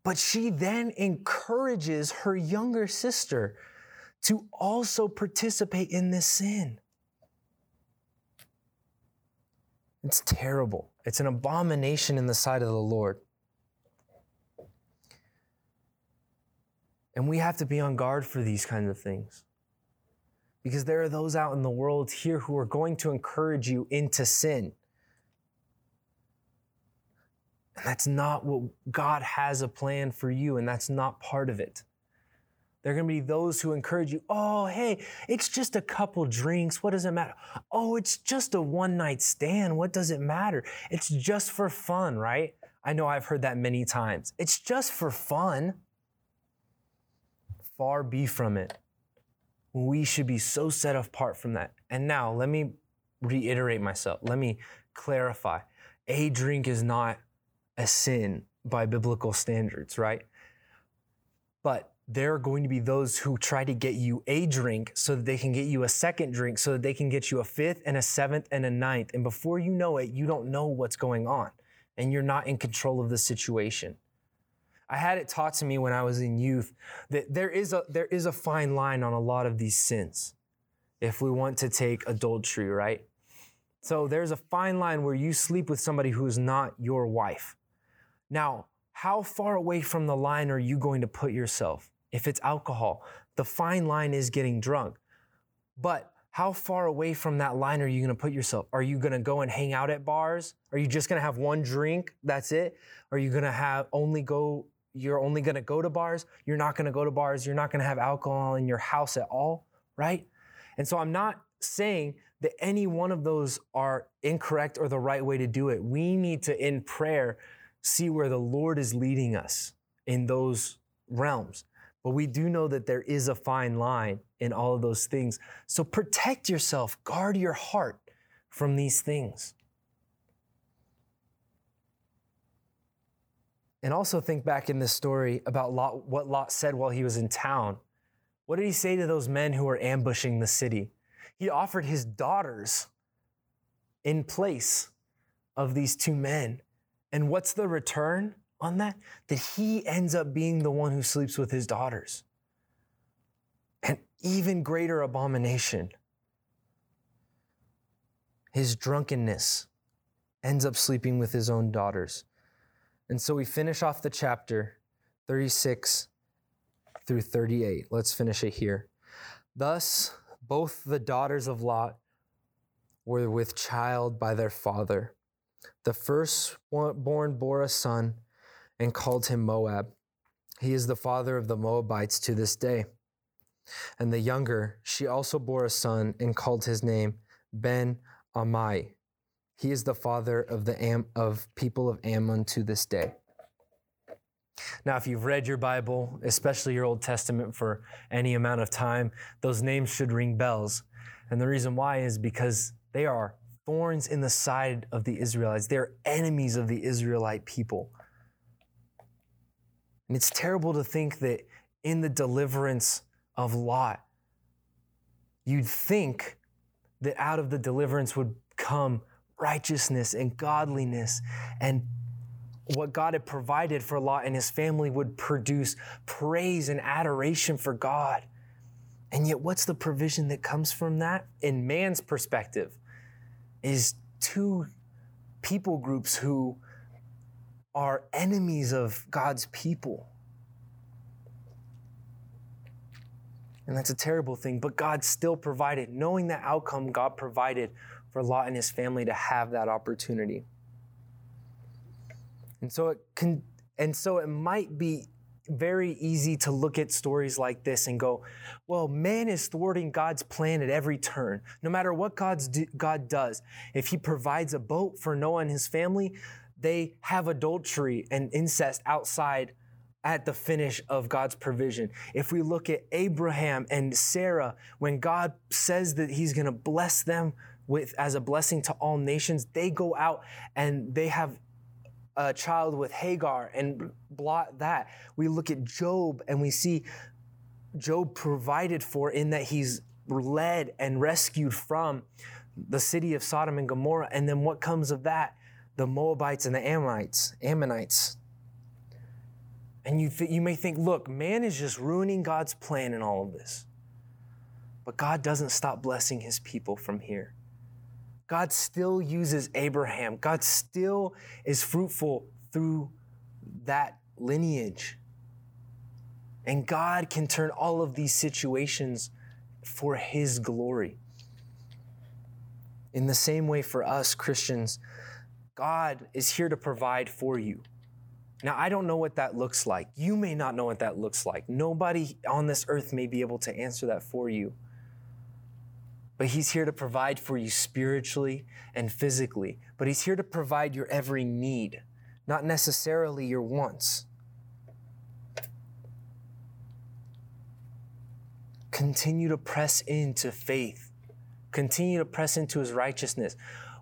but she then encourages her younger sister to also participate in this sin. It's terrible. It's an abomination in the sight of the Lord. And we have to be on guard for these kinds of things. Because there are those out in the world here who are going to encourage you into sin. And that's not what God has a plan for you, and that's not part of it. There are going to be those who encourage you, oh, hey, it's just a couple drinks. What does it matter? Oh, it's just a one night stand. What does it matter? It's just for fun, right? I know I've heard that many times. It's just for fun. Far be from it. We should be so set apart from that. And now let me reiterate myself. Let me clarify. A drink is not a sin by biblical standards, right? But there are going to be those who try to get you a drink so that they can get you a second drink, so that they can get you a fifth and a seventh and a ninth. And before you know it, you don't know what's going on and you're not in control of the situation. I had it taught to me when I was in youth that there is a, there is a fine line on a lot of these sins if we want to take adultery, right? So there's a fine line where you sleep with somebody who is not your wife. Now, how far away from the line are you going to put yourself? If it's alcohol, the fine line is getting drunk. But how far away from that line are you going to put yourself? Are you going to go and hang out at bars? Are you just going to have one drink? That's it? Are you going to have only go you're only going to go to bars? You're not going to go to bars. You're not going to have alcohol in your house at all, right? And so I'm not saying that any one of those are incorrect or the right way to do it. We need to in prayer see where the Lord is leading us in those realms. But we do know that there is a fine line in all of those things. So protect yourself, guard your heart from these things. And also think back in this story about Lot, what Lot said while he was in town. What did he say to those men who were ambushing the city? He offered his daughters in place of these two men. And what's the return? on that, that he ends up being the one who sleeps with his daughters. An even greater abomination. His drunkenness ends up sleeping with his own daughters. And so we finish off the chapter 36 through 38. Let's finish it here. Thus, both the daughters of Lot were with child by their father. The firstborn bore a son and called him Moab. He is the father of the Moabites to this day. And the younger, she also bore a son and called his name Ben Ammi. He is the father of the Am- of people of Ammon to this day. Now, if you've read your Bible, especially your Old Testament, for any amount of time, those names should ring bells. And the reason why is because they are thorns in the side of the Israelites. They're enemies of the Israelite people. And it's terrible to think that in the deliverance of Lot, you'd think that out of the deliverance would come righteousness and godliness and what God had provided for Lot and his family would produce praise and adoration for God. And yet, what's the provision that comes from that? In man's perspective, is two people groups who are enemies of God's people. And that's a terrible thing, but God still provided. Knowing that outcome, God provided for Lot and his family to have that opportunity. And so it can and so it might be very easy to look at stories like this and go, well, man is thwarting God's plan at every turn. No matter what God's do, God does, if he provides a boat for Noah and his family, they have adultery and incest outside at the finish of God's provision. If we look at Abraham and Sarah, when God says that he's going to bless them with as a blessing to all nations, they go out and they have a child with Hagar and blot that. We look at Job and we see Job provided for in that he's led and rescued from the city of Sodom and Gomorrah. And then what comes of that? the Moabites and the Ammonites, Ammonites. And you, th- you may think, look, man is just ruining God's plan in all of this. But God doesn't stop blessing his people from here. God still uses Abraham. God still is fruitful through that lineage. And God can turn all of these situations for his glory. In the same way, for us Christians, God is here to provide for you. Now, I don't know what that looks like. You may not know what that looks like. Nobody on this earth may be able to answer that for you. But He's here to provide for you spiritually and physically. But He's here to provide your every need, not necessarily your wants. Continue to press into faith, continue to press into His righteousness.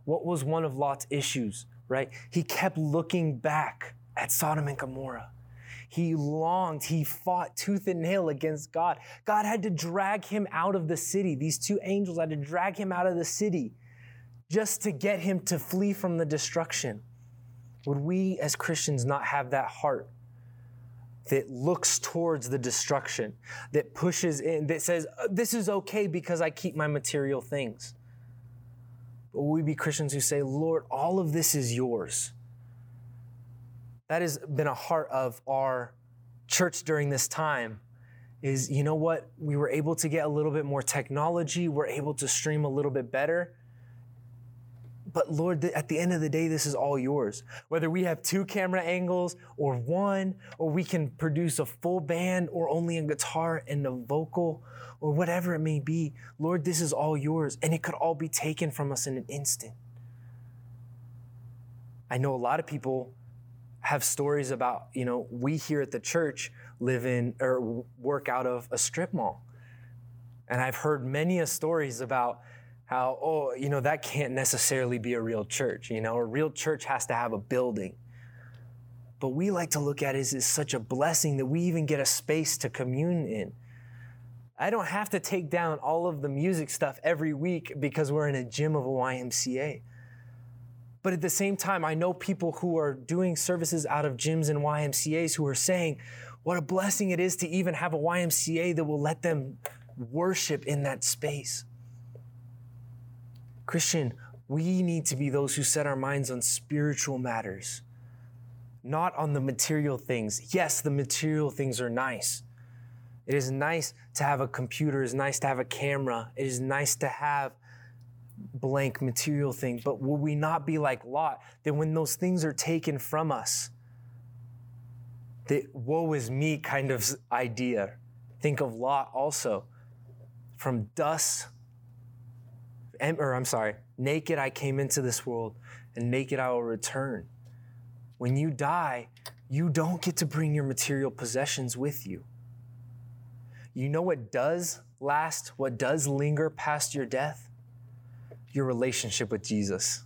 What was one of Lot's issues, right? He kept looking back at Sodom and Gomorrah. He longed, he fought tooth and nail against God. God had to drag him out of the city. These two angels had to drag him out of the city just to get him to flee from the destruction. Would we as Christians not have that heart that looks towards the destruction, that pushes in, that says, uh, This is okay because I keep my material things? But we be Christians who say, Lord, all of this is yours? That has been a heart of our church during this time is you know what? We were able to get a little bit more technology, we're able to stream a little bit better. But Lord, at the end of the day, this is all yours. Whether we have two camera angles or one, or we can produce a full band or only a guitar and a vocal or whatever it may be, Lord, this is all yours. And it could all be taken from us in an instant. I know a lot of people have stories about, you know, we here at the church live in or work out of a strip mall. And I've heard many a stories about how, oh, you know, that can't necessarily be a real church. You know, a real church has to have a building. But we like to look at it as such a blessing that we even get a space to commune in. I don't have to take down all of the music stuff every week because we're in a gym of a YMCA. But at the same time, I know people who are doing services out of gyms and YMCAs who are saying what a blessing it is to even have a YMCA that will let them worship in that space. Christian, we need to be those who set our minds on spiritual matters, not on the material things. Yes, the material things are nice. It is nice to have a computer, it is nice to have a camera, it is nice to have blank material thing. But will we not be like Lot that when those things are taken from us, the woe is me kind of idea? Think of Lot also. From dust or I'm sorry, naked I came into this world, and naked I will return. When you die, you don't get to bring your material possessions with you. You know what does last, what does linger past your death? Your relationship with Jesus,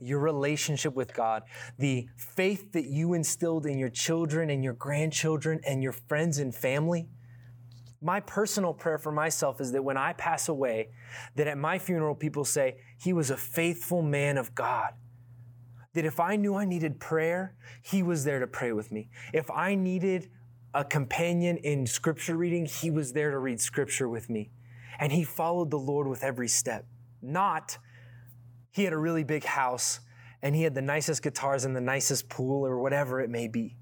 your relationship with God, the faith that you instilled in your children and your grandchildren and your friends and family my personal prayer for myself is that when I pass away, that at my funeral, people say, he was a faithful man of God. That if I knew I needed prayer, he was there to pray with me. If I needed a companion in scripture reading, he was there to read scripture with me. And he followed the Lord with every step. Not, he had a really big house and he had the nicest guitars and the nicest pool or whatever it may be.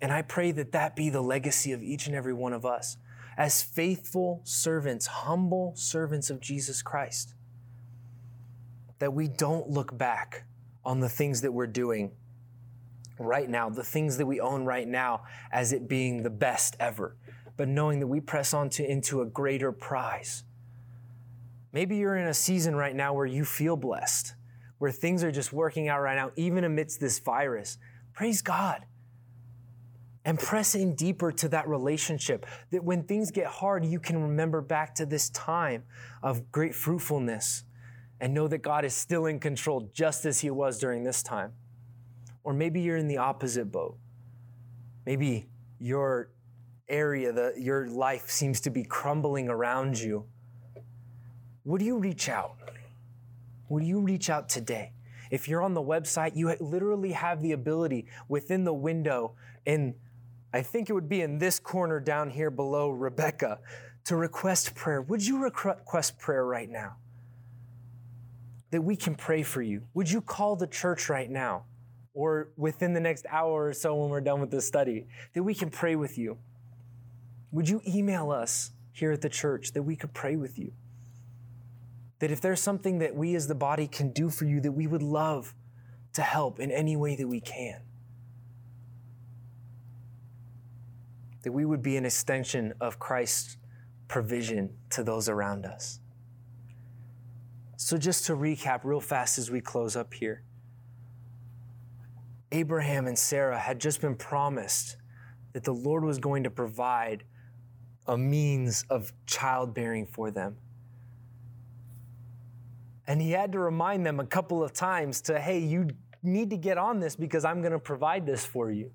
And I pray that that be the legacy of each and every one of us as faithful servants, humble servants of Jesus Christ. That we don't look back on the things that we're doing right now, the things that we own right now, as it being the best ever, but knowing that we press on to, into a greater prize. Maybe you're in a season right now where you feel blessed, where things are just working out right now, even amidst this virus. Praise God and press in deeper to that relationship. That when things get hard, you can remember back to this time of great fruitfulness and know that God is still in control just as He was during this time. Or maybe you're in the opposite boat. Maybe your area, the, your life seems to be crumbling around you. Would you reach out? Would you reach out today? If you're on the website, you literally have the ability within the window in I think it would be in this corner down here below Rebecca to request prayer. Would you request prayer right now? That we can pray for you. Would you call the church right now or within the next hour or so when we're done with this study that we can pray with you? Would you email us here at the church that we could pray with you? That if there's something that we as the body can do for you, that we would love to help in any way that we can. that we would be an extension of Christ's provision to those around us. So, just to recap real fast as we close up here Abraham and Sarah had just been promised that the Lord was going to provide a means of childbearing for them. And he had to remind them a couple of times to, hey, you need to get on this because I'm going to provide this for you.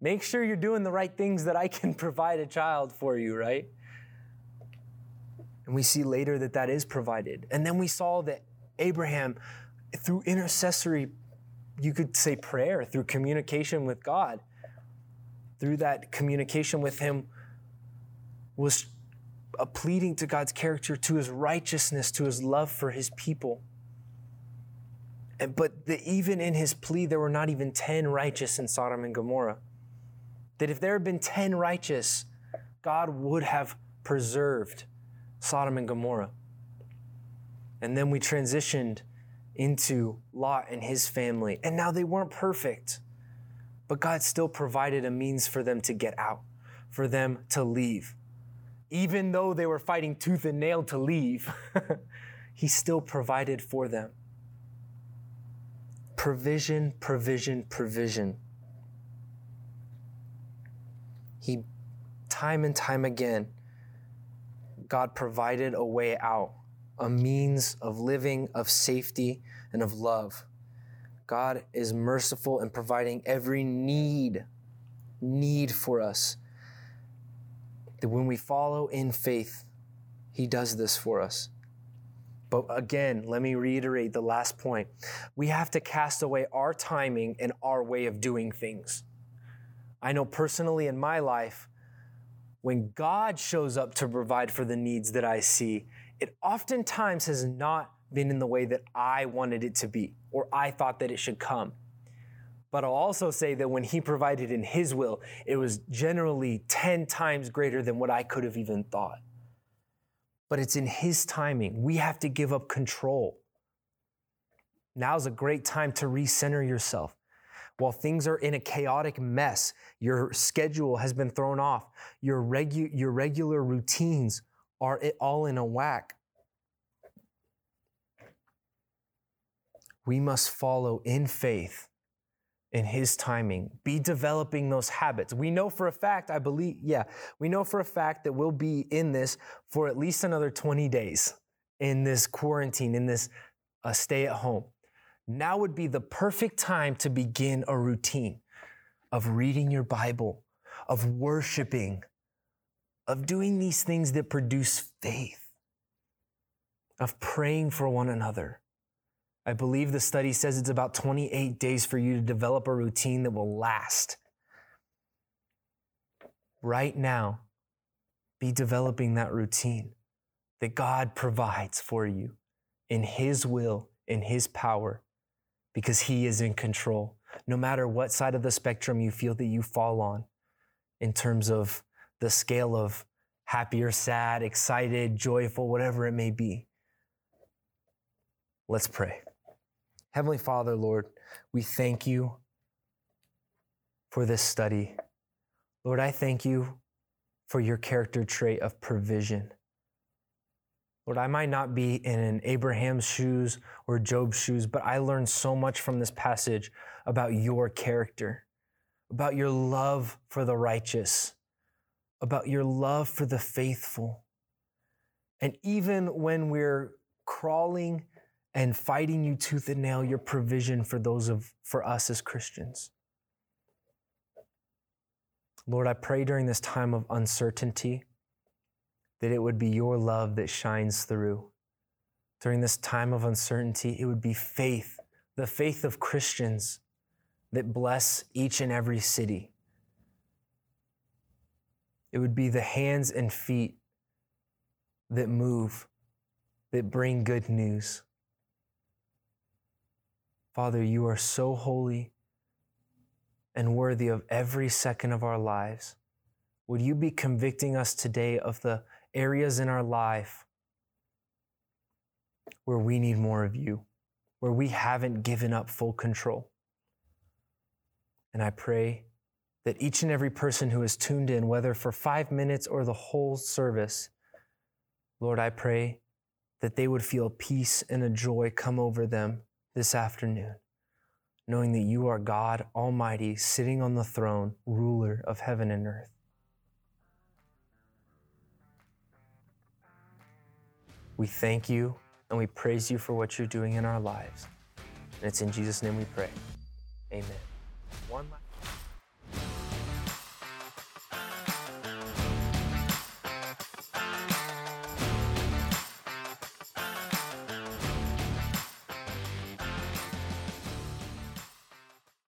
Make sure you're doing the right things that I can <laughs> provide a child for you, right? And we see later that that is provided. And then we saw that Abraham, through intercessory, you could say prayer, through communication with God, through that communication with Him, was a pleading to God's character, to His righteousness, to His love for His people. And, but the, even in his plea, there were not even 10 righteous in Sodom and Gomorrah. that if there had been 10 righteous, God would have preserved Sodom and Gomorrah. And then we transitioned into Lot and his family. And now they weren't perfect, but God still provided a means for them to get out, for them to leave. Even though they were fighting tooth and nail to leave, <laughs> He still provided for them. Provision, provision, provision. He, time and time again, God provided a way out, a means of living, of safety, and of love. God is merciful in providing every need, need for us. That when we follow in faith, He does this for us. But again, let me reiterate the last point. We have to cast away our timing and our way of doing things. I know personally in my life, when God shows up to provide for the needs that I see, it oftentimes has not been in the way that I wanted it to be or I thought that it should come. But I'll also say that when He provided in His will, it was generally 10 times greater than what I could have even thought. But it's in His timing. We have to give up control. Now's a great time to recenter yourself. While things are in a chaotic mess, your schedule has been thrown off, your, regu- your regular routines are all in a whack. We must follow in faith in his timing. Be developing those habits. We know for a fact i believe yeah we know for a fact that we'll be in this for at least another 20 days in this quarantine in this uh, stay at home. Now would be the perfect time to begin a routine of reading your bible of worshiping of doing these things that produce faith of praying for one another I believe the study says it's about 28 days for you to develop a routine that will last. Right now, be developing that routine that God provides for you in His will, in His power, because He is in control. No matter what side of the spectrum you feel that you fall on, in terms of the scale of happy or sad, excited, joyful, whatever it may be. Let's pray. Heavenly Father, Lord, we thank you for this study. Lord, I thank you for your character trait of provision. Lord, I might not be in an Abraham's shoes or Job's shoes, but I learned so much from this passage about your character, about your love for the righteous, about your love for the faithful. And even when we're crawling and fighting you tooth and nail your provision for those of for us as Christians. Lord, I pray during this time of uncertainty that it would be your love that shines through. During this time of uncertainty, it would be faith, the faith of Christians that bless each and every city. It would be the hands and feet that move, that bring good news. Father, you are so holy and worthy of every second of our lives. Would you be convicting us today of the areas in our life where we need more of you, where we haven't given up full control? And I pray that each and every person who is tuned in, whether for five minutes or the whole service, Lord, I pray that they would feel peace and a joy come over them this afternoon, knowing that you are God Almighty, sitting on the throne, ruler of heaven and earth. We thank you and we praise you for what you're doing in our lives. And it's in Jesus' name we pray. Amen. One